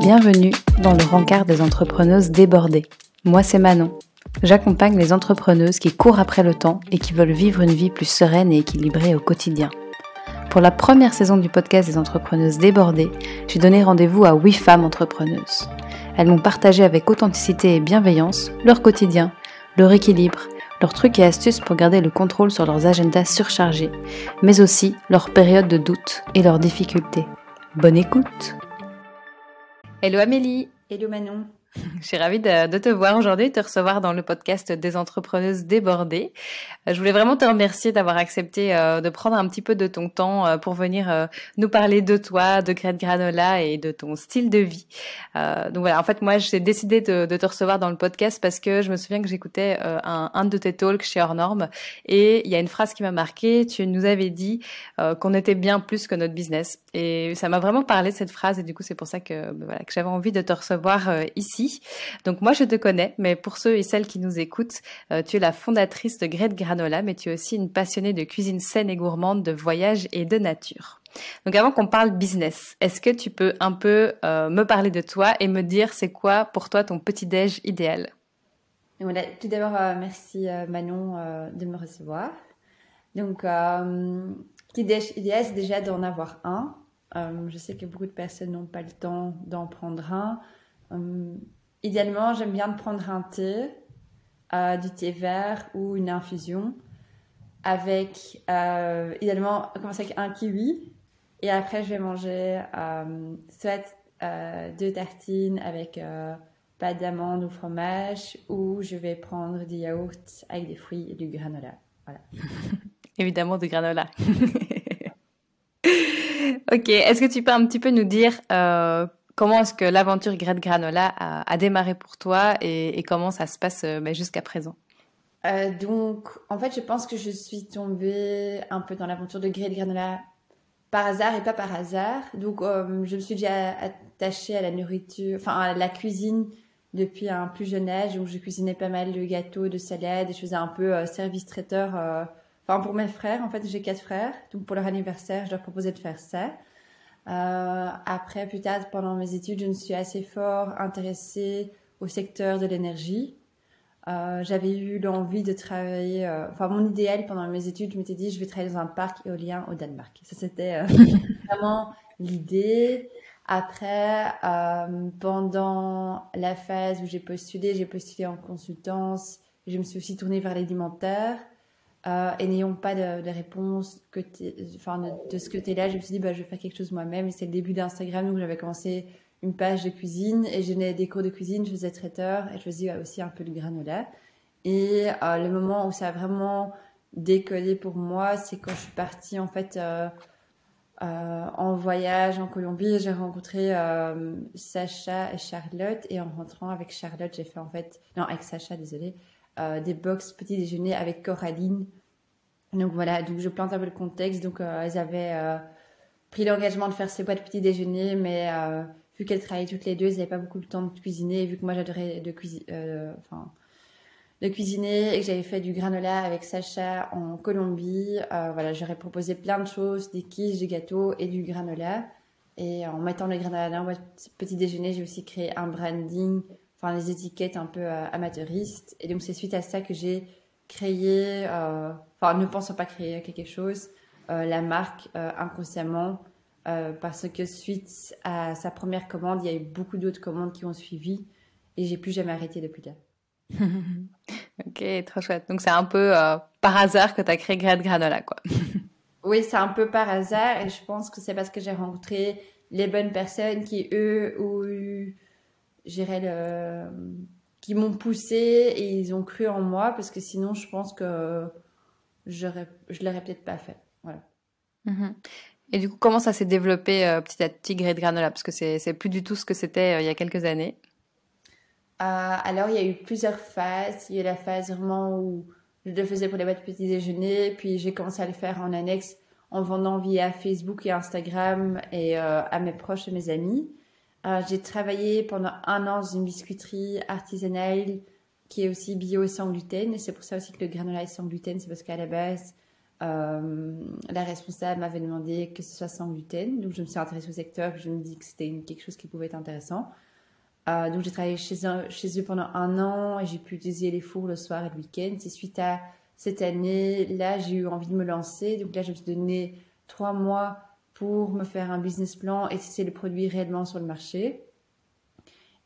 Bienvenue dans le rencard des entrepreneuses débordées. Moi, c'est Manon. J'accompagne les entrepreneuses qui courent après le temps et qui veulent vivre une vie plus sereine et équilibrée au quotidien. Pour la première saison du podcast des entrepreneuses débordées, j'ai donné rendez-vous à 8 femmes entrepreneuses. Elles m'ont partagé avec authenticité et bienveillance leur quotidien, leur équilibre, leurs trucs et astuces pour garder le contrôle sur leurs agendas surchargés, mais aussi leurs périodes de doute et leurs difficultés. Bonne écoute. Hello Amélie. Hello Manon Je suis ravie de, te voir aujourd'hui, de te recevoir dans le podcast des entrepreneuses débordées. Euh, je voulais vraiment te remercier d'avoir accepté euh, de prendre un petit peu de ton temps euh, pour venir nous parler de toi, de Grette Granola et de ton style de vie. donc voilà, en fait, moi, j'ai décidé de, te recevoir dans le podcast parce que je me souviens que j'écoutais un, de tes talks chez Hors Normes et il y a une phrase qui m'a marqué. Tu nous avais dit qu'on était bien plus que notre business. Et ça m'a vraiment parlé cette phrase et du coup, c'est pour ça que, ben j'avais envie de te recevoir ici donc moi, je te connais, mais pour ceux et celles qui nous écoutent, euh, tu es la fondatrice de Great Granola, mais tu es aussi une passionnée de cuisine saine et gourmande, de voyage et de nature. Donc avant qu'on parle business, est-ce que tu peux un peu euh, me parler de toi et me dire c'est quoi pour toi ton petit-déj idéal? Voilà, Tout d'abord, euh, merci Manon de me recevoir. Donc, petit-déj idéal, c'est déjà d'en avoir un. je sais que beaucoup de personnes n'ont pas le temps d'en prendre un. Euh, idéalement, j'aime bien prendre un thé, euh, du thé vert ou une infusion avec, euh, idéalement, commencer avec un kiwi. Et après, je vais manger soit deux tartines avec pâte d'amande ou fromage, ou je vais prendre du yaourt avec des fruits et du granola. Voilà. Évidemment, du granola. ok, est-ce que tu peux un petit peu nous dire comment est-ce que l'aventure Grette Granola a, démarré pour toi et, comment ça se passe euh, bah, jusqu'à présent? Euh, Donc, en fait, je pense que je suis tombée un peu dans l'aventure de Grette Granola par hasard et pas par hasard. Donc, euh, je me suis déjà attachée à la nourriture, enfin à la cuisine depuis un plus jeune âge. Donc, je cuisinais pas mal de gâteaux, de salades et je faisais un peu service traiteur. Enfin, pour mes frères, en fait, j'ai quatre frères. Donc, pour leur anniversaire, je leur proposais de faire ça. Euh, après, plus tard, pendant mes études, je me suis assez fort intéressée au secteur de l'énergie. Euh, j'avais eu l'envie de travailler, euh, enfin mon idéal pendant mes études, je m'étais dit je vais travailler dans un parc éolien au Danemark. Ça c'était euh, vraiment l'idée. Après, euh, pendant la phase où j'ai postulé, j'ai postulé en consultance. Je me suis aussi tournée vers l'alimentaire. Euh, et n'ayant pas de, de réponse que de, ce côté-là, je me suis dit, bah, je vais faire quelque chose moi-même. C'est le début d'Instagram, donc j'avais commencé une page de cuisine et je des cours de cuisine, je faisais traiteur et je faisais aussi un peu de granola. Et euh, le moment où ça a vraiment décollé pour moi, c'est quand je suis partie en fait euh, euh en voyage en Colombie. J'ai rencontré euh, Sacha et Charlotte et en rentrant avec Charlotte, j'ai fait en fait, non avec Sacha, désolé, euh, des box petit déjeuner avec Coraline. Donc voilà, donc je plante un peu le contexte. Donc euh, elles avaient euh, pris l'engagement de faire ces boîtes petit déjeuner, mais vu qu'elles travaillaient toutes les deux, elles n'avaient pas beaucoup de temps de cuisiner. vu que moi j'adorais de, enfin, de cuisiner et que j'avais fait du granola avec Sacha en Colombie, voilà, j'aurais proposé plein de choses, des quiches, des gâteaux et du granola. Et en mettant le granola dans le petit déjeuner, j'ai aussi créé un branding enfin les étiquettes un peu euh, amateuristes. Et donc c'est suite à ça que j'ai créé, euh, enfin ne pensant pas créer quelque chose, euh, la marque inconsciemment. parce que suite à sa première commande, il y a eu beaucoup d'autres commandes qui ont suivi et j'ai plus jamais arrêté depuis là. ok, trop chouette. Donc c'est un peu par hasard que tu as créé Grade Granola, quoi. oui, c'est un peu par hasard et je pense que c'est parce que j'ai rencontré les bonnes personnes qui, eux, ont eu j'irais le qui m'ont poussé et ils ont cru en moi parce que sinon je pense que j'aurais je l'aurais peut-être pas fait. Voilà. Mhm. et du coup comment ça s'est développé euh, petit à petit Grade Granola? Parce que c'est plus du tout ce que c'était euh, il y a quelques années. Euh, alors il y a eu plusieurs phases. Il y a eu la phase vraiment où je le faisais pour les boîtes petit déjeuner puis j'ai commencé à le faire en annexe en vendant via Facebook et Instagram et à mes proches et mes amis. euh, j'ai travaillé pendant un an dans une biscuiterie artisanale qui est aussi bio et sans gluten. C'est pour ça aussi que le granola est sans gluten. C'est parce qu'à la base, la responsable m'avait demandé que ce soit sans gluten, donc je me suis intéressée au secteur, je me dis que c'était quelque chose qui pouvait être intéressant. donc j'ai travaillé chez eux pendant un an et j'ai pu utiliser les fours le soir et le week-end. C'est suite à cette année, là, j'ai eu envie de me lancer. Donc là, je me suis donné trois mois pour me faire un business plan et tester le produit réellement sur le marché.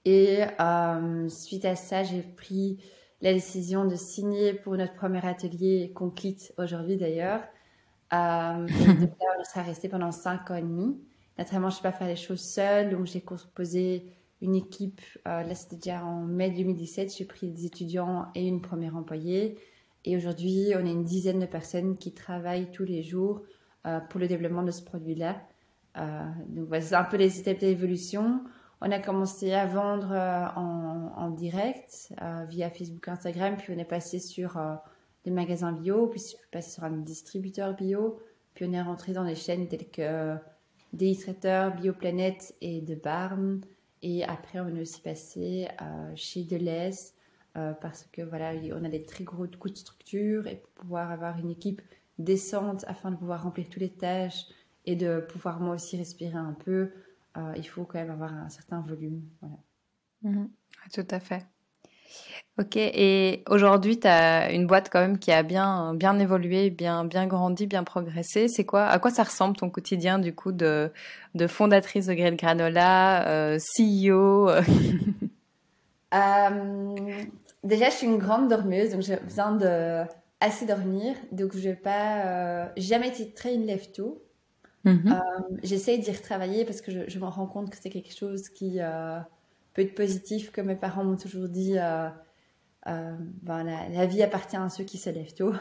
Et euh, suite à ça, j'ai pris la décision de signer pour notre premier atelier qu'on quitte aujourd'hui d'ailleurs. Euh, donc là, on sera resté pendant cinq ans et demi. Naturellement, je ne sais pas faire les choses seule, donc j'ai composé une équipe. Euh, là, c'était déjà en mai 2017. J'ai pris des étudiants et une première employée. Et aujourd'hui, on est une dizaine de personnes qui travaillent tous les jours euh, pour le développement de ce produit-là. Euh, donc voilà, c'est un peu les étapes d'évolution. On a commencé à vendre euh, en, direct via Facebook, Instagram, puis on est passé sur des magasins bio, puis on est passé sur un distributeur bio, puis on est rentré dans des chaînes telles que Day Traiter, Bioplanète et The Barn. Et après, on est aussi passé chez Deleuze, parce que voilà, on a des très gros coûts de structure et pour pouvoir avoir une équipe décente afin de pouvoir remplir toutes les tâches et de pouvoir moi aussi respirer un peu, euh, il faut quand même avoir un certain volume. Voilà. Mhm. Tout à fait. Ok, et aujourd'hui, tu as une boîte quand même qui a bien, bien évolué, bien, bien grandi, bien progressé. C'est quoi, à quoi ça ressemble ton quotidien du coup de, de fondatrice de Granola, euh, CEO Déjà, je suis une grande dormeuse, donc j'ai besoin de assez dormir. Donc, je vais pas. Euh, jamais été très une lève tôt. Mhm. Euh, j'essaye d'y retravailler parce que je, me rends compte que c'est quelque chose qui euh, peut être positif, comme mes parents m'ont toujours dit. Ben, la, vie appartient à ceux qui se lèvent tôt.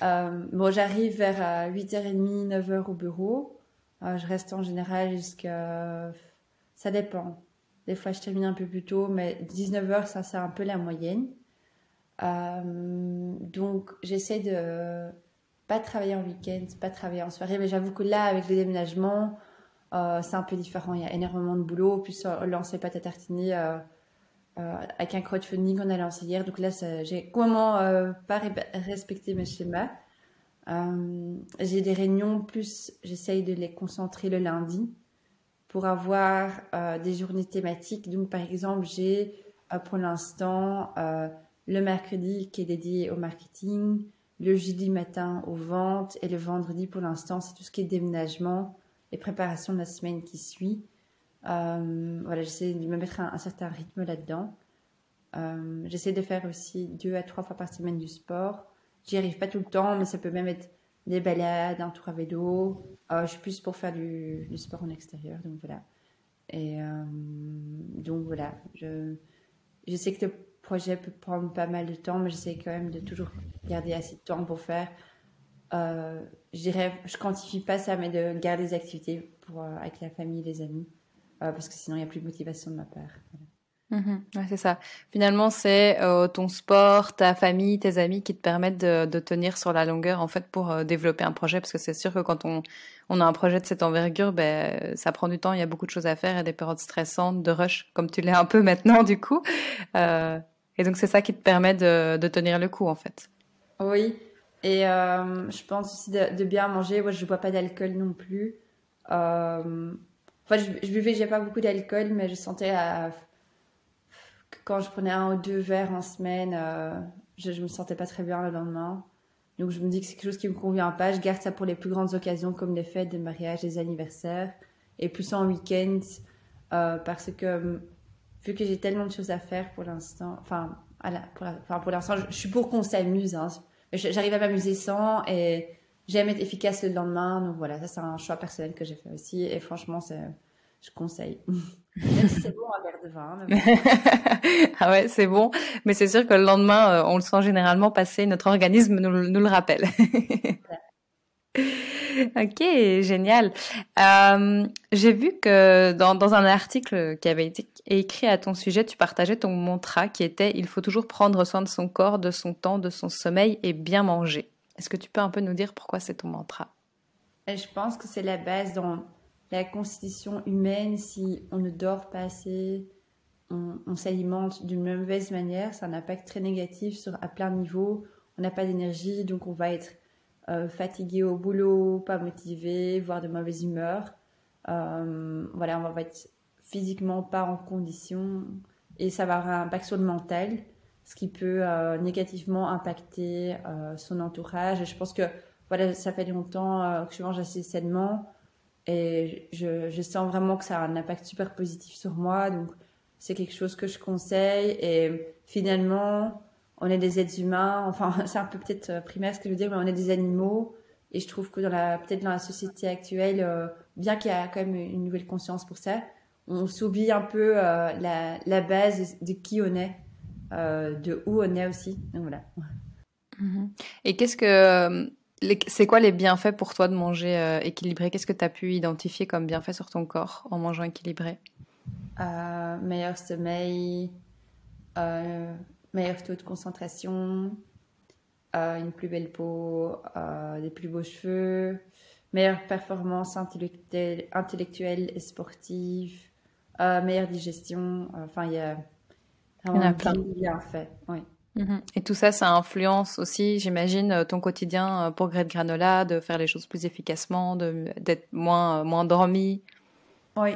bon, j'arrive vers 8h30, 9h au bureau. je reste en général jusqu'à. Ça dépend. Des fois, je termine un peu plus tôt, mais 19h, ça, c'est un peu la moyenne. Euh, donc, j'essaie de pas travailler en week-end, pas travailler en soirée, mais j'avoue que là, avec le déménagement, euh, c'est un peu différent. Il y a énormément de boulot. Puis, on lançait pâte à tartiner euh, avec un crowdfunding qu'on a lancé hier. Donc là, j'ai comment pas respecté mes schémas. j'ai des réunions, plus j'essaye de les concentrer le lundi pour avoir euh, des journées thématiques. Donc, par exemple, j'ai euh, pour l'instant euh, le mercredi qui est dédié au marketing, le jeudi matin aux ventes et le vendredi pour l'instant, c'est tout ce qui est déménagement et préparation de la semaine qui suit. voilà, j'essaie de me mettre un, un certain rythme là-dedans. j'essaie de faire aussi deux à trois fois par semaine du sport. J'y arrive pas tout le temps, mais ça peut même être des balades, un tour à vélo. Euh, je suis plus pour faire du, sport en extérieur, donc voilà. Et euh, donc voilà, je, je sais que projet peut prendre pas mal de temps, mais j'essaie quand même de toujours garder assez de temps pour faire. Euh, je dirais, je quantifie pas ça, mais de garder des activités pour, avec la famille, les amis, parce que sinon il n'y a plus de motivation de ma part. Mhm. c'est ça. Finalement, c'est euh, ton sport, ta famille, tes amis qui te permettent de, tenir sur la longueur en fait pour euh, développer un projet. Parce que c'est sûr que quand on, on a un projet de cette envergure, ben, ça prend du temps. Il y a beaucoup de choses à faire et des périodes stressantes, de rush, comme tu l'es un peu maintenant du coup. Et donc c'est ça qui te permet de, tenir le coup en fait. Oui. Et euh, je pense aussi de, bien manger. Moi, je bois pas d'alcool non plus. Euh, enfin, je, je buvais, pas beaucoup d'alcool, mais je sentais à quand je prenais un ou deux verres en semaine, euh, je, ne me sentais pas très bien le lendemain. Donc je me dis que c'est quelque chose qui me convient pas. Je garde ça pour les plus grandes occasions comme les fêtes, les mariages, les anniversaires, et plus en week-end euh, parce que vu que j'ai tellement de choses à faire pour l'instant, enfin, pour, enfin, l'instant, je, suis pour qu'on s'amuse. Hein. J'arrive à m'amuser sans et j'aime être efficace le lendemain. Donc voilà, ça c'est un choix personnel que j'ai fait aussi et franchement, je conseille. Même si c'est bon un verre de vin. ah ouais, c'est bon. Mais c'est sûr que le lendemain, euh, on le sent généralement passer. Notre organisme nous, le rappelle. ok, génial. Euh, J'ai vu que dans, un article qui avait été écrit à ton sujet, tu partageais ton mantra qui était il faut toujours prendre soin de son corps, de son temps, de son sommeil et bien manger. Est-ce que tu peux un peu nous dire pourquoi c'est ton mantra? Je pense que c'est la base dans la constitution humaine, si on ne dort pas assez, on, s'alimente d'une mauvaise manière, ça a un impact très négatif à plein de niveaux. On n'a pas d'énergie, donc on va être fatigué au boulot, pas motivé, voire de mauvaise humeur. voilà, on va être physiquement pas en condition et ça va avoir un impact sur le mental, ce qui peut négativement impacter son entourage. Et je pense que voilà, ça fait longtemps que je mange assez sainement et je, je, sens vraiment que ça a un impact super positif sur moi. Donc, c'est quelque chose que je conseille. Et finalement, on est des êtres humains. Enfin, c'est un peu peut-être euh, primaire ce que je veux dire, mais on est des animaux. Et je trouve que dans la, peut-être dans la société actuelle, euh, bien qu'il y a quand même une nouvelle conscience pour ça, on s'oublie un peu euh, la, la, base de qui on est, de où on est aussi. Donc voilà. Mm-hmm. Et qu'est-ce que c'est quoi les bienfaits pour toi de manger équilibré? Qu'est-ce que tu as pu identifier comme bienfait sur ton corps en mangeant équilibré? Meilleur sommeil, meilleur taux de concentration, une plus belle peau, des plus beaux cheveux, meilleure performance intellectuelle, intellectuelle et sportive, meilleure digestion. Enfin, il y a vraiment plein de bienfaits. Oui. Mhm. Et tout ça, ça influence aussi, j'imagine, euh, ton quotidien euh, pour Grey de Granola, de faire les choses plus efficacement, d'être moins, euh, moins dormi. Oui.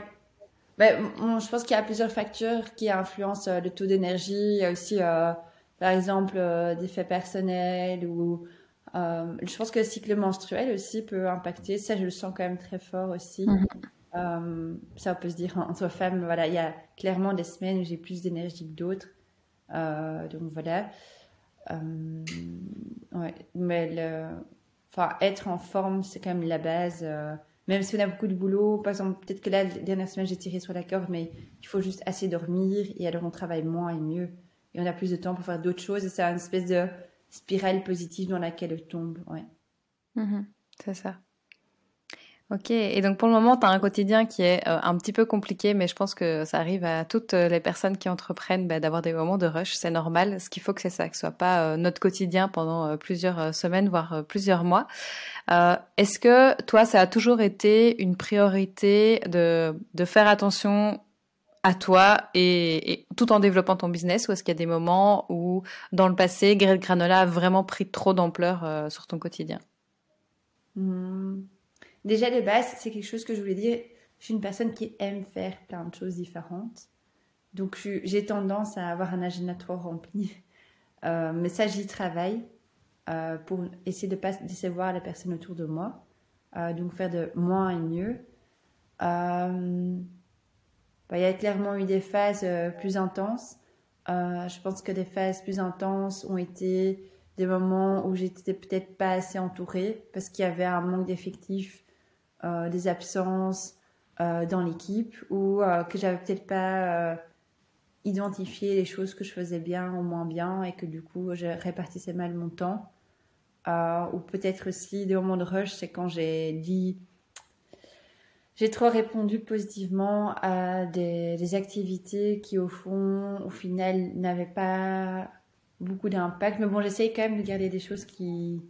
Ben, je pense qu'il y a plusieurs facteurs qui influencent le taux d'énergie. Il y a aussi, par exemple, des faits personnels ou je pense que le cycle menstruel aussi peut impacter. Ça, je le sens quand même très fort aussi. Mhm. ça, peut se dire entre femmes, voilà, il y a clairement des semaines où j'ai plus d'énergie que d'autres. Euh, donc voilà. Euh, ouais, mais le, enfin, être en forme, c'est quand même la base. Même si on a beaucoup de boulot, par exemple, peut-être que là, la dernière semaine, j'ai tiré sur la corde, mais il faut juste assez dormir et alors on travaille moins et mieux. Et on a plus de temps pour faire d'autres choses et c'est une espèce de spirale positive dans laquelle on tombe. Ouais. Mm-hmm. c'est ça. Ok, et donc pour le moment, tu as un quotidien qui est euh, un petit peu compliqué, mais je pense que ça arrive à toutes les personnes qui entreprennent bah, d'avoir des moments de rush, c'est normal. Ce qu'il faut que c'est ça, que ce soit pas euh, notre quotidien pendant euh, plusieurs semaines, voire plusieurs mois. Est-ce que toi, ça a toujours été une priorité de, de faire attention à toi et, tout en développant ton business ou est-ce qu'il y a des moments où dans le passé, Granola a vraiment pris trop d'ampleur sur ton quotidien? Mmh. Déjà de base, c'est quelque chose que je voulais dire. Je suis une personne qui aime faire plein de choses différentes. Donc j'ai tendance à avoir un agenda trop rempli. Euh, mais ça, j'y travaille euh, pour essayer de ne pas décevoir les personnes autour de moi. Euh, donc faire de moins et mieux. Bah, il y a clairement eu des phases plus intenses. je pense que des phases plus intenses ont été des moments où j'étais peut-être pas assez entourée parce qu'il y avait un manque d'effectifs euh, des absences euh, dans l'équipe ou euh, que j'avais peut-être pas identifié les choses que je faisais bien ou moins bien et que du coup je répartissais mal mon temps. ou peut-être aussi des moments de rush, c'est quand j'ai dit j'ai trop répondu positivement à des, des, activités qui, au fond, au final, n'avaient pas beaucoup d'impact. Mais bon, j'essaye quand même de garder des choses qui,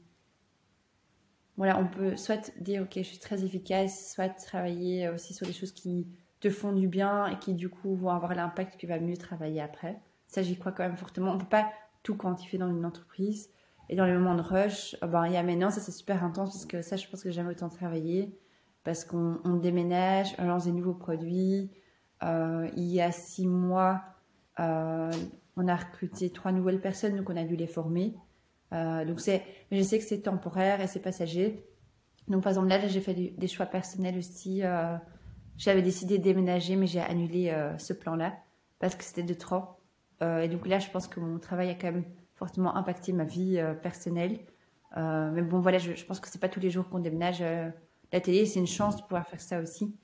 voilà, on peut soit dire, ok, je suis très efficace, soit travailler aussi sur des choses qui te font du bien et qui, du coup, vont avoir l'impact que vas mieux travailler après. Ça, j'y crois quand même fortement. On peut pas tout quantifier dans une entreprise. Et dans les moments de rush, euh, ben, il y a maintenant, ça c'est super intense parce que ça, je pense que j'ai jamais autant travaillé parce qu'on déménage, on lance des nouveaux produits. Euh, il y a six mois, euh, on a recruté trois nouvelles personnes, donc on a dû les former. Euh, donc c'est, je sais que c'est temporaire et c'est passager. Donc par exemple là, j'ai fait des choix personnels aussi. Euh, j'avais décidé de déménager, mais j'ai annulé euh, ce plan-là parce que c'était de trop. et donc là, je pense que mon travail a quand même fortement impacté ma vie personnelle. mais bon, voilà, je, pense que c'est pas tous les jours qu'on déménage. la télé, c'est une chance de pouvoir faire ça aussi.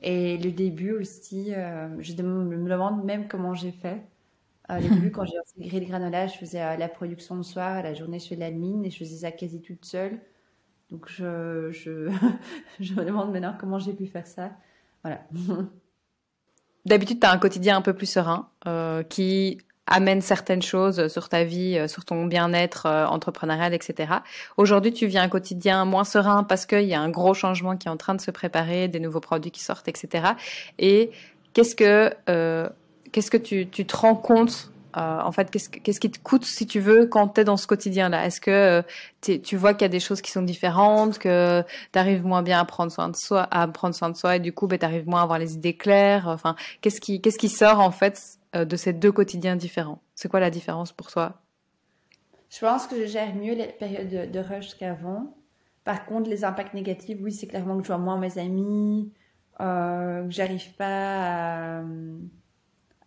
et le début aussi, je me demande même comment j'ai fait. Au début, quand j'ai intégré le granola, je faisais euh, la production le soir, la journée, je fais l'admin et je faisais ça quasi toute seule. Donc, je, je, me demande maintenant comment j'ai pu faire ça. Voilà. D'habitude, tu as un quotidien un peu plus serein euh, qui amène certaines choses sur ta vie, euh, sur ton bien-être entrepreneurial, etc. Aujourd'hui, tu vis un quotidien moins serein parce qu'il y a un gros changement qui est en train de se préparer, des nouveaux produits qui sortent, etc. Et qu'est-ce que qu'est-ce que tu, te rends compte en fait, qu'est-ce, qui te coûte, si tu veux, quand tu es dans ce quotidien-là? Est-ce que tu vois qu'il y a des choses qui sont différentes, que tu arrives moins bien à prendre soin de soi, à prendre soin de soi, et du coup, ben, tu arrives moins à avoir les idées claires? Enfin, qu'est-ce qui, sort en fait de ces deux quotidiens différents? C'est quoi la différence pour toi? Je pense que je gère mieux les périodes de, de rush qu'avant. Par contre, les impacts négatifs, oui, c'est clairement que je vois moins mes amis, euh, que j'arrive pas à,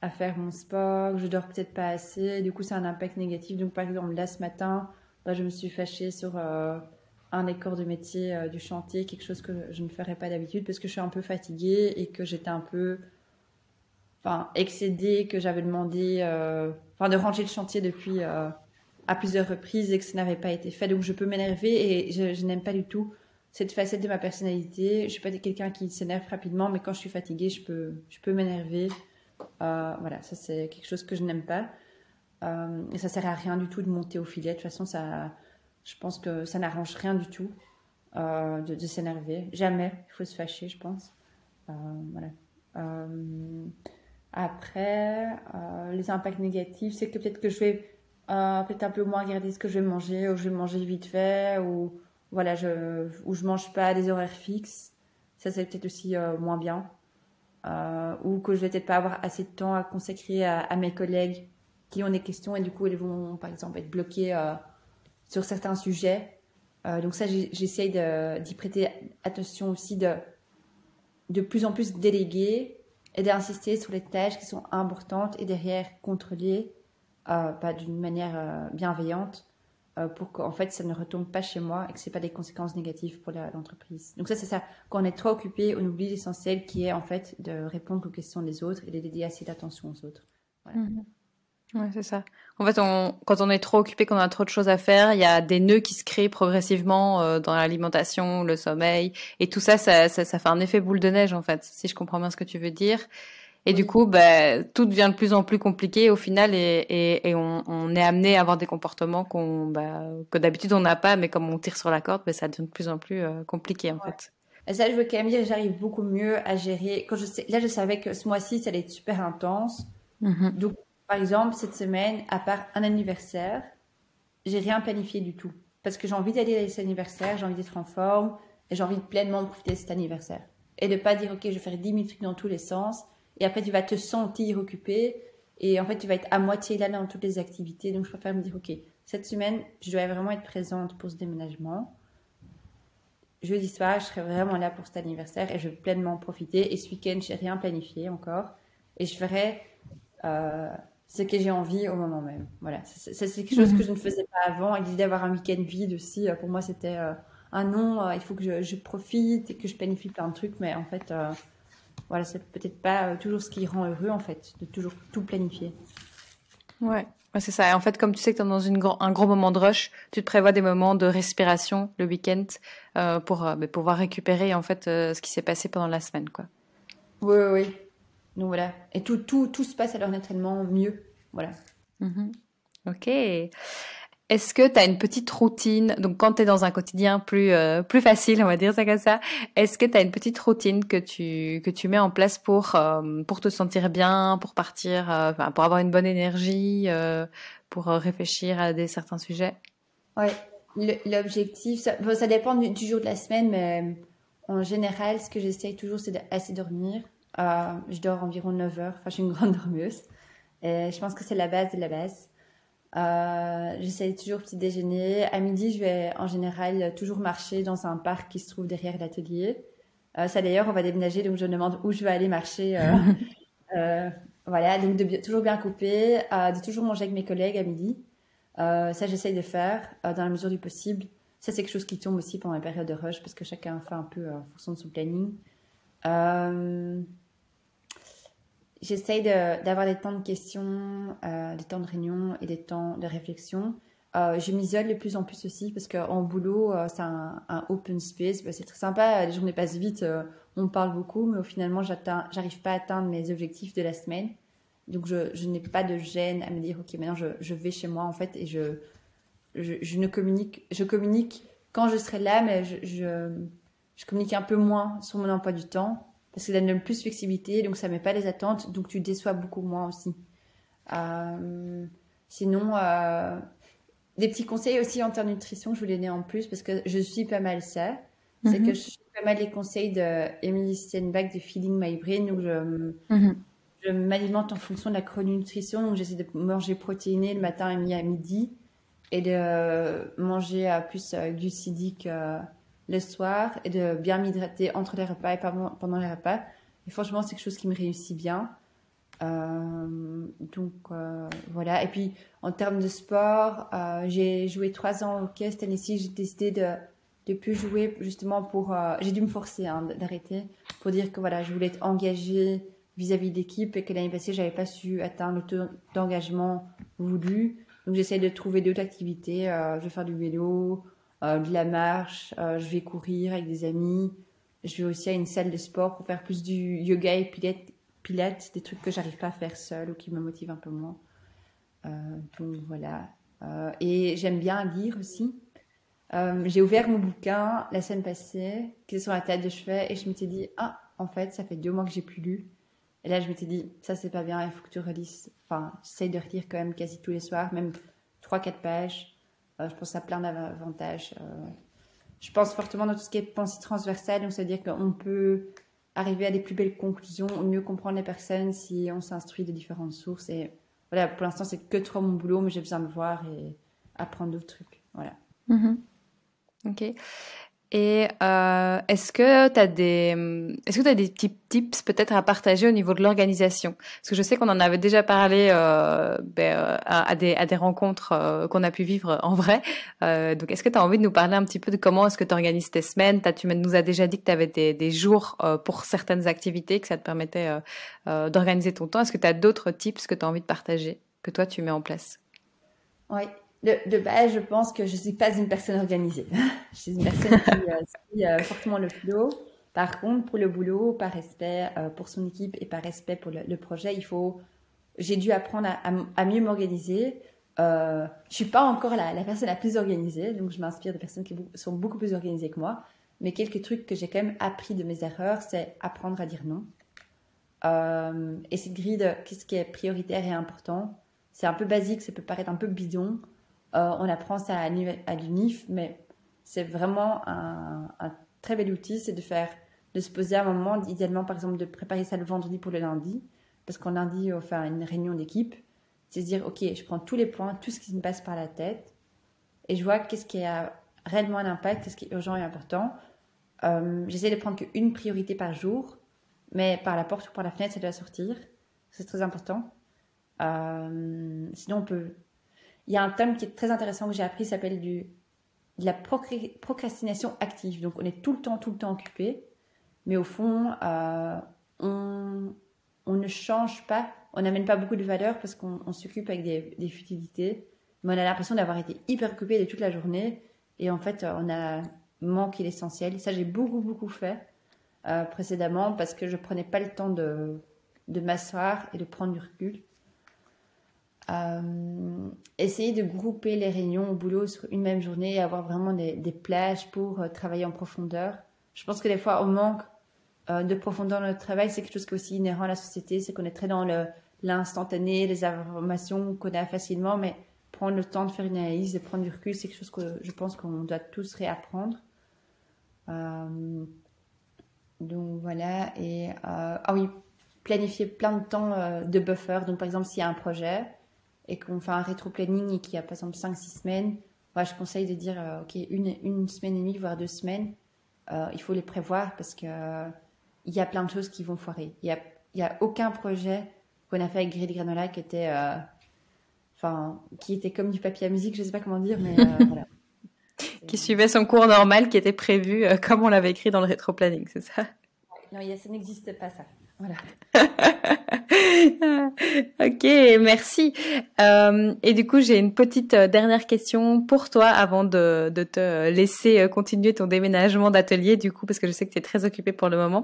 faire mon sport, je dors peut-être pas assez. Du coup, c'est un impact négatif. Donc, par exemple, là, ce matin, bah, je me suis fâchée sur euh, un corps de métier euh, du chantier, quelque chose que je ne ferais pas d'habitude parce que je suis un peu fatiguée et que j'étais un peu enfin, excédée, que j'avais demandé euh, enfin, de ranger le chantier depuis à plusieurs reprises et que ça n'avait pas été fait. Donc, je peux m'énerver et je, je n'aime pas du tout cette facette de ma personnalité. Je suis pas quelqu'un qui s'énerve rapidement, mais quand je suis fatiguée, je peux, je peux m'énerver. Euh, voilà, ça c'est quelque chose que je n'aime pas. Euh, et ça sert à rien du tout de monter au filet. De toute façon, ça, je pense que ça n'arrange rien du tout euh, de, s'énerver. Jamais. Il faut se fâcher, je pense. voilà. après, les impacts négatifs, c'est que peut-être que je vais peut-être un peu moins regarder ce que je vais manger, ou je vais manger vite fait, ou voilà, je, où je mange pas à des horaires fixes. Ça, c'est peut-être aussi euh, moins bien. Euh, ou que je vais peut-être pas avoir assez de temps à consacrer à, mes collègues qui ont des questions et du coup, elles vont, par exemple, être bloquées euh, sur certains sujets. donc ça, j'essaye d'y prêter attention aussi, de de plus en plus déléguer et d'insister sur les tâches qui sont importantes et derrière contrôler, pas d'une manière bienveillante, euh, pour qu'en fait ça ne retombe pas chez moi et que c'est pas des conséquences négatives pour l'entreprise. Donc ça c'est ça. Quand on est trop occupé, on oublie l'essentiel qui est en fait de répondre aux questions des autres et de dédier assez d'attention aux autres. Voilà. Mhm. Ouais, c'est ça. En fait, on, quand on est trop occupé, qu'on a trop de choses à faire, il y a des nœuds qui se créent progressivement euh, dans l'alimentation, le sommeil, et tout ça ça, ça, ça fait un effet boule de neige en fait, si je comprends bien ce que tu veux dire. Et du coup, bah, tout devient de plus en plus compliqué au final et, et, on, est amené à avoir des comportements qu'on, bah, que d'habitude on n'a pas, mais comme on tire sur la corde, bah, ça devient de plus en plus euh, compliqué en fait. Et ça, je veux quand même dire, j'arrive beaucoup mieux à gérer. Quand je sais, là, je savais que ce mois-ci, ça allait être super intense. Mm-hmm. Donc, par exemple, cette semaine, à part un anniversaire, j'ai rien planifié du tout. Parce que j'ai envie d'aller à cet anniversaire, j'ai envie d'être en forme et j'ai envie de pleinement profiter de cet anniversaire. Et de pas dire, OK, je vais faire 10 000 trucs dans tous les sens et après, tu vas te sentir occupé. Et en fait, tu vas être à moitié là dans toutes les activités. Donc, je préfère me dire, OK, cette semaine, je dois vraiment être présente pour ce déménagement. Jeudi soir, je serai vraiment là pour cet anniversaire et je vais pleinement profiter. Et ce week-end, je n'ai rien planifié encore. Et je ferai euh, ce que j'ai envie au moment même. Voilà, c'est quelque chose que je ne faisais pas avant. L'idée d'avoir un week-end vide aussi, euh, pour moi, c'était euh, un non, il faut que je, je, profite et que je planifie plein de trucs. Mais en fait, voilà, c'est peut-être pas euh, toujours ce qui rend heureux en fait, de toujours tout planifier. Ouais, c'est ça. En fait, comme tu sais que tu es dans une un gros moment de rush, tu te prévois des moments de respiration le week-end euh, pour euh, bah, pouvoir récupérer en fait ce qui s'est passé pendant la semaine, quoi. Oui, oui, oui. Donc voilà. Et tout, tout, tout se passe alors naturellement mieux. Voilà. Mm-hmm. Ok. Est-ce que tu as une petite routine? Donc quand tu es dans un quotidien plus euh, plus facile, on va dire ça comme ça, est-ce que tu as une petite routine que tu que tu mets en place pour euh, pour te sentir bien, pour partir euh, pour avoir une bonne énergie, pour réfléchir à des certains sujets? Ouais, l'objectif ça, ça dépend du, jour de la semaine mais en général, ce que j'essaye toujours c'est d'assez dormir. je dors environ 9 heures, enfin je suis une grande dormeuse. Et je pense que c'est la base de la base. Euh, J'essaie toujours petit déjeuner. À midi, je vais en général toujours marcher dans un parc qui se trouve derrière l'atelier. Euh, ça d'ailleurs, on va déménager, donc je me demande où je vais aller marcher. Euh, voilà, donc de toujours bien couper, de toujours manger avec mes collègues à midi. ça, j'essaye de faire dans la mesure du possible. Ça, c'est quelque chose qui tombe aussi pendant la période de rush parce que chacun fait un peu en fonction de son planning. J'essaye d'avoir des temps de questions, euh, des temps de réunion et des temps de réflexion. Euh, je m'isole de plus en plus aussi parce qu'en boulot, euh, c'est un, open space. Bah, c'est très sympa, les journées passent vite, on parle beaucoup, mais au finalement, j'arrive pas à atteindre mes objectifs de la semaine. Donc, je, je n'ai pas de gêne à me dire, OK, maintenant, je, je vais chez moi, en fait, et je, je, ne communique, je communique quand je serai là, mais je, je communique un peu moins sur mon emploi du temps parce que ça donne plus de flexibilité, donc ça met pas les attentes, donc tu déçois beaucoup moins aussi. sinon, des petits conseils aussi en termes de nutrition, je voulais donner en plus parce que je suis pas mal ça. C'est que mhm. je suis pas mal les conseils de Emily Steinbach de Feeding My Brain. Donc, je, mhm. je m'alimente en fonction de la chrononutrition. Donc, j'essaie de manger protéiné le matin et à midi et de manger à plus euh, glucidique euh, le soir et de bien m'hydrater entre les repas et pendant les repas. Et franchement, c'est quelque chose qui me réussit bien. Euh, donc voilà. Et puis en termes de sport, j'ai joué trois ans au hockey cette année-ci. J'ai décidé de de plus jouer justement pour. j'ai dû me forcer hein, d'arrêter pour dire que voilà, je voulais être engagée vis-à-vis de l'équipe et que l'année passée, j'avais pas su atteindre le taux d'engagement voulu. Donc j'essaie de trouver d'autres activités. Euh, je vais faire du vélo, euh, de la marche, euh, je vais courir avec des amis. Je vais aussi à une salle de sport pour faire plus du yoga et pilates, pilates des trucs que j'arrive pas à faire seule ou qui me motivent un peu moins. donc voilà. et j'aime bien lire aussi. j'ai ouvert mon bouquin la semaine passée, qui est sur la table de chevet, et je m'étais dit, ah, en fait, ça fait deux mois que j'ai plus lu. Et là, je m'étais dit, ça, c'est pas bien, il faut que tu relises. Enfin, j'essaye de relire quand même quasi tous les soirs, même 3-4 pages. Euh, je pense à plein d'avantages. Euh. je pense fortement dans tout ce qui est pensée transversale, donc ça veut dire qu'on peut arriver à des plus belles conclusions, mieux comprendre les personnes si on s'instruit de différentes sources. Et voilà, pour l'instant, c'est que trop mon boulot, mais j'ai besoin de voir et apprendre d'autres trucs. Voilà. Mm-hmm. Ok. Et euh, est-ce que tu as des est-ce que tu as des petits tips peut-être à partager au niveau de l'organisation? Parce que je sais qu'on en avait déjà parlé euh, ben, euh, à, des, à des rencontres euh, qu'on a pu vivre en vrai. Euh, donc est-ce que tu as envie de nous parler un petit peu de comment est-ce que tu organises tes semaines? As, Tu nous as déjà dit que tu avais des, des jours pour certaines activités, que ça te permettait d'organiser ton temps. Est-ce que tu as d'autres tips que tu as envie de partager, que toi tu mets en place? Oui, de, base, je pense que je ne suis pas une personne organisée. je suis une personne qui euh, suit euh, fortement le flow. Par contre, pour le boulot, par respect euh, pour son équipe et par respect pour le, projet, il faut. J'ai dû apprendre à, mieux m'organiser. Euh, je suis pas encore la, la, personne la plus organisée, donc je m'inspire de personnes qui sont beaucoup plus organisées que moi. Mais quelques trucs que j'ai quand même appris de mes erreurs, c'est apprendre à dire non. et cette grille de qu'est-ce qui est prioritaire et important, c'est un peu basique, ça peut paraître un peu bidon, euh, on apprend ça à, l'UNIF, mais c'est vraiment un, très bel outil, c'est de faire, de se poser un moment, idéalement par exemple de préparer ça le vendredi pour le lundi, parce qu'en lundi on fait une réunion d'équipe, c'est se dire ok, je prends tous les points, tout ce qui me passe par la tête, et je vois qu'est-ce qui a réellement un impact, qu'est-ce qui est urgent et important. Euh, j'essaie de prendre qu'une priorité par jour, mais par la porte ou par la fenêtre, ça doit sortir. C'est très important. Euh, sinon, on peut il y a un thème qui est très intéressant que j'ai appris, s'appelle du, de la procrastination active. Donc on est tout le temps, tout le temps occupé, mais au fond, euh, on, on, ne change pas, on n'amène pas beaucoup de valeur parce qu'on s'occupe avec des, des, futilités, mais on a l'impression d'avoir été hyper occupé de toute la journée et en fait on a manqué l'essentiel. Ça j'ai beaucoup, beaucoup fait euh, précédemment parce que je prenais pas le temps de, de m'asseoir et de prendre du recul. Euh, essayer de grouper les réunions au boulot sur une même journée et avoir vraiment des, plages pour euh, travailler en profondeur. Je pense que des fois, on manque euh, de profondeur dans notre travail. C'est quelque chose qui est aussi inhérent à la société. C'est qu'on est très dans l'instantané, les informations qu'on a facilement, mais prendre le temps de faire une analyse, de prendre du recul, c'est quelque chose que je pense qu'on doit tous réapprendre. donc voilà. Et ah oui, planifier plein de temps de buffer. Donc par exemple, s'il y a un projet, et qu'on fait un rétro-planning et qu'il y a par exemple 5-6 semaines, je conseille de dire, euh, OK, une, une, semaine et demie, voire deux semaines, euh, il faut les prévoir parce que euh, il y a plein de choses qui vont foirer. Il n'y a, y a aucun projet qu'on a fait avec Grid Granola qui était, enfin, qui était comme du papier à musique, je ne sais pas comment dire, mais voilà. Qui suivait son cours normal qui était prévu comme on l'avait écrit dans le rétro-planning, c'est ça? Non, ça n'existe pas ça. Voilà. ok, merci. Euh, et du coup, j'ai une petite euh, dernière question pour toi avant de, te laisser euh, continuer ton déménagement d'atelier, du coup, parce que je sais que tu es très occupé pour le moment.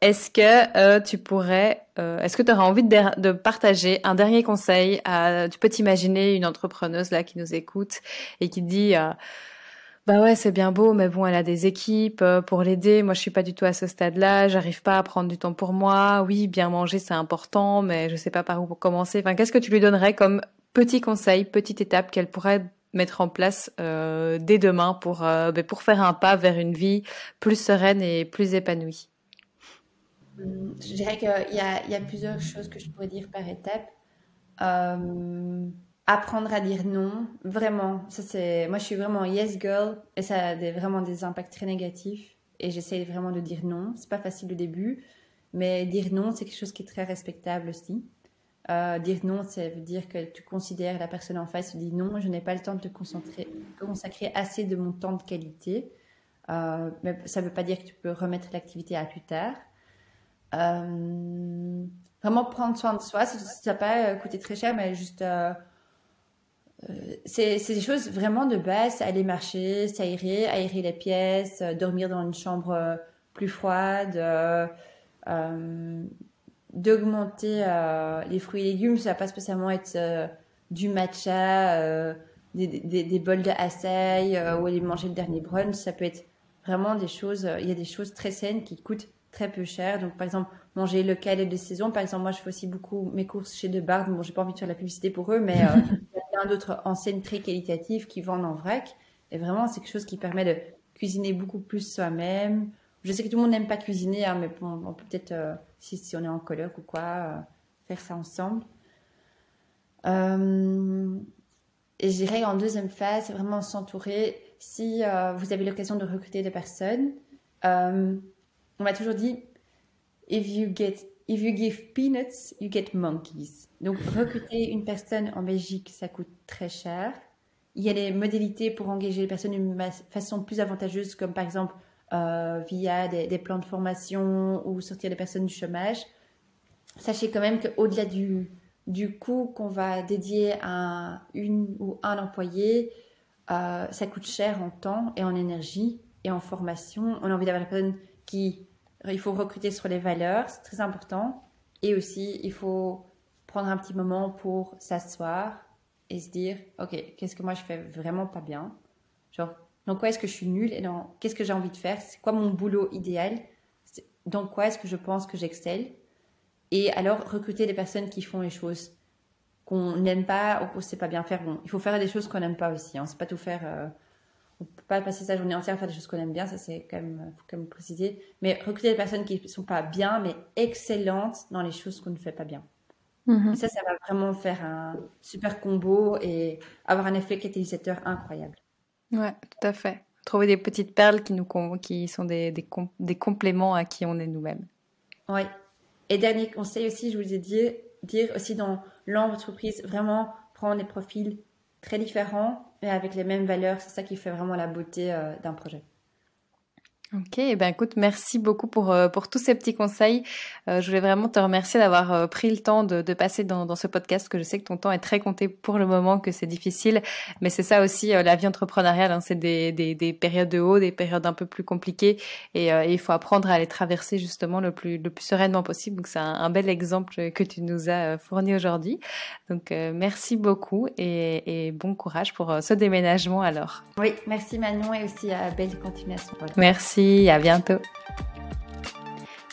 Est-ce que euh, tu pourrais, euh, est-ce que tu auras envie de, de, partager un dernier conseil à, Tu peux t'imaginer une entrepreneuse là qui nous écoute et qui dit bah ouais, c'est bien beau, mais bon, elle a des équipes euh, pour l'aider. Moi, je suis pas du tout à ce stade-là. J'arrive pas à prendre du temps pour moi. Oui, bien manger, c'est important, mais je sais pas par où commencer. Enfin, qu'est-ce que tu lui donnerais comme petit conseil, petite étape qu'elle pourrait mettre en place euh, dès demain pour, euh, ben, pour faire un pas vers une vie plus sereine et plus épanouie? Je dirais qu'il y a, y a plusieurs choses que je pourrais dire par étape. Apprendre à dire non, vraiment. Ça c'est, moi je suis vraiment yes girl et ça a des, vraiment des impacts très négatifs et j'essaie vraiment de dire non. C'est pas facile au début, mais dire non c'est quelque chose qui est très respectable aussi. Euh, dire non, ça veut dire que tu considères la personne en face, tu dis non, je n'ai pas le temps de te consacrer assez de mon temps de qualité. Euh, mais ça ne veut pas dire que tu peux remettre l'activité à plus tard. Euh, vraiment prendre soin de soi, ça ne va pas coûter très cher, mais juste euh, c'est des choses vraiment de base, aller marcher, s'aérer, aérer les pièces, euh, dormir dans une chambre euh, plus froide, d'augmenter les fruits et légumes, ça va pas spécialement être du matcha, des, bols de açaï ou aller manger le dernier brunch, ça peut être vraiment des choses, il y a des choses très saines qui coûtent très peu cher. Donc, par exemple, manger local et de saison. Par exemple, moi, je fais aussi beaucoup mes courses chez De Bard. Bon, j'ai pas envie de faire la publicité pour eux, mais d'autres enseignes très qualitatives qui vendent en vrac. Et vraiment, c'est quelque chose qui permet de cuisiner beaucoup plus soi-même. Je sais que tout le monde n'aime pas cuisiner, hein, mais on peut peut-être, euh, si, on est en coloc ou quoi, euh, faire ça ensemble. et je dirais en deuxième phase, vraiment s'entourer. Si vous avez l'occasion de recruter des personnes, on m'a toujours dit if you get if you give peanuts, you get monkeys. Donc recruter une personne en Belgique, ça coûte très cher. Il y a des modalités pour engager les personnes d'une façon plus avantageuse, comme par exemple euh, via des, plans de formation ou sortir les personnes du chômage. Sachez quand même qu'au-delà du, du coût qu'on va dédier à une ou un employé, euh, ça coûte cher en temps et en énergie et en formation. On a envie d'avoir la personne qui il faut recruter sur les valeurs, c'est très important. Et aussi, il faut prendre un petit moment pour s'asseoir et se dire, OK, qu'est-ce que moi je fais vraiment pas bien? Genre, dans quoi est-ce que je suis nulle et dans qu'est-ce que j'ai envie de faire? C'est quoi mon boulot idéal? Dans quoi est-ce que je pense que j'excelle? Et alors, recruter des personnes qui font les choses qu'on n'aime pas ou qu'on ne sait pas bien faire. Bon, il faut faire des choses qu'on n'aime pas aussi. Hein. C'est pas tout faire. Euh, on peut pas passer sa journée entière à faire des choses qu'on aime bien, ça c'est quand même, faut quand même préciser. Mais recruter des personnes qui ne sont pas bien, mais excellentes dans les choses qu'on ne fait pas bien. Mhm. ça, ça va vraiment faire un super combo et avoir un effet catalyseur incroyable. Ouais, tout à fait. Trouver des petites perles qui, nous, qui sont des, des, des compléments à qui on est nous-mêmes. Oui. Et dernier conseil aussi, je vous ai dit, dire aussi dans l'entreprise, vraiment prendre des profils très différents mais avec les mêmes valeurs. C'est ça qui fait vraiment la beauté euh, d'un projet. Ok, eh ben écoute, merci beaucoup pour, euh, pour tous ces petits conseils. Euh, je voulais vraiment te remercier d'avoir euh, pris le temps de, de passer dans, dans, ce podcast, que je sais que ton temps est très compté pour le moment, que c'est difficile, mais c'est ça aussi la vie entrepreneuriale, hein, c'est des, des, des, périodes de haut, des périodes un peu plus compliquées, et, et, il faut apprendre à les traverser justement le plus, le plus sereinement possible. Donc c'est un, un, bel exemple que tu nous as fourni aujourd'hui. Donc merci beaucoup et, et, bon courage pour ce déménagement alors. Oui, merci Manon et aussi à belle continuation. À bientôt.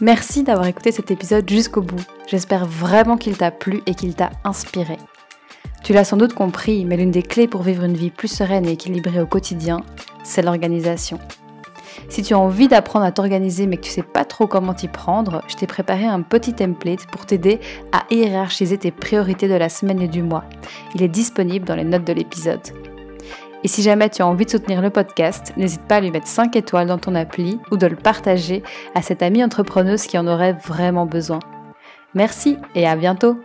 Merci d'avoir écouté cet épisode jusqu'au bout. J'espère vraiment qu'il t'a plu et qu'il t'a inspiré. Tu l'as sans doute compris, mais l'une des clés pour vivre une vie plus sereine et équilibrée au quotidien, c'est l'organisation. Si tu as envie d'apprendre à t'organiser mais que tu sais pas trop comment t'y prendre, je t'ai préparé un petit template pour t'aider à hiérarchiser tes priorités de la semaine et du mois. Il est disponible dans les notes de l'épisode. Et si jamais tu as envie de soutenir le podcast, n'hésite pas à lui mettre 5 étoiles dans ton appli ou de le partager à cette amie entrepreneuse qui en aurait vraiment besoin. Merci et à bientôt